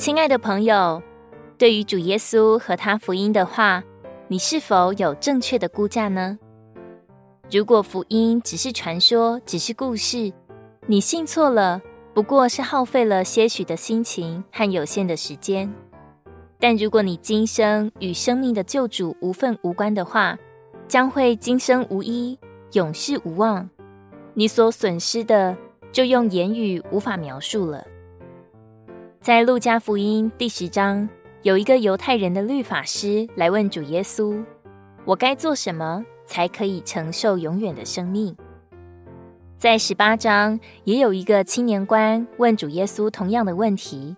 亲爱的朋友，对于主耶稣和他福音的话，你是否有正确的估价呢？如果福音只是传说，只是故事，你信错了，不过是耗费了些许的心情和有限的时间。但如果你今生与生命的救主无分无关的话，将会今生无依，永世无望。你所损失的，就用言语无法描述了。在路加福音第十章，有一个犹太人的律法师来问主耶稣：“我该做什么才可以承受永远的生命？”在十八章，也有一个青年官问主耶稣同样的问题。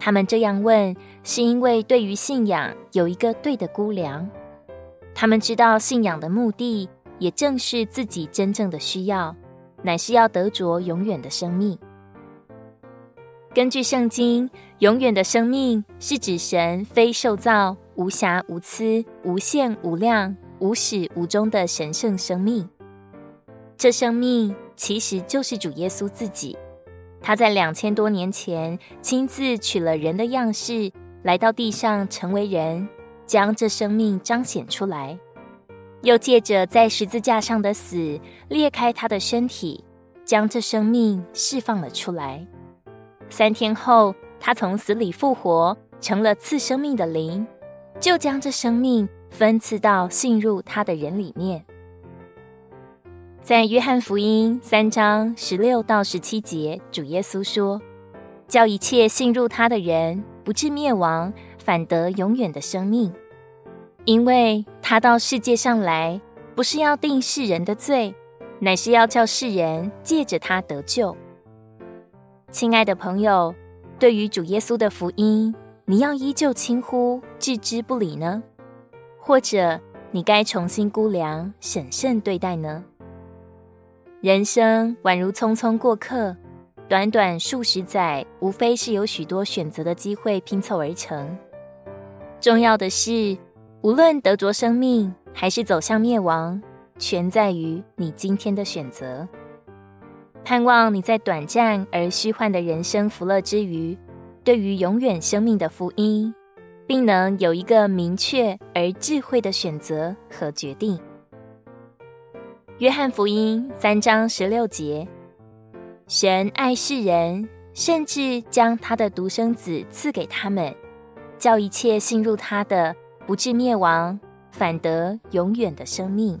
他们这样问，是因为对于信仰有一个对的估量。他们知道信仰的目的，也正是自己真正的需要，乃是要得着永远的生命。根据圣经，永远的生命是指神非受造、无瑕无疵、无限无量、无始无终的神圣生命。这生命其实就是主耶稣自己，他在两千多年前亲自取了人的样式，来到地上成为人，将这生命彰显出来，又借着在十字架上的死，裂开他的身体，将这生命释放了出来。三天后，他从死里复活，成了赐生命的灵，就将这生命分赐到信入他的人里面。在约翰福音三章十六到十七节，主耶稣说：“叫一切信入他的人不至灭亡，反得永远的生命。因为他到世界上来，不是要定世人的罪，乃是要叫世人借着他得救。”亲爱的朋友，对于主耶稣的福音，你要依旧轻忽、置之不理呢？或者你该重新估量、审慎对待呢？人生宛如匆匆过客，短短数十载，无非是有许多选择的机会拼凑而成。重要的是，无论得着生命，还是走向灭亡，全在于你今天的选择。盼望你在短暂而虚幻的人生福乐之余，对于永远生命的福音，并能有一个明确而智慧的选择和决定。约翰福音三章十六节：神爱世人，甚至将他的独生子赐给他们，叫一切信入他的，不至灭亡，反得永远的生命。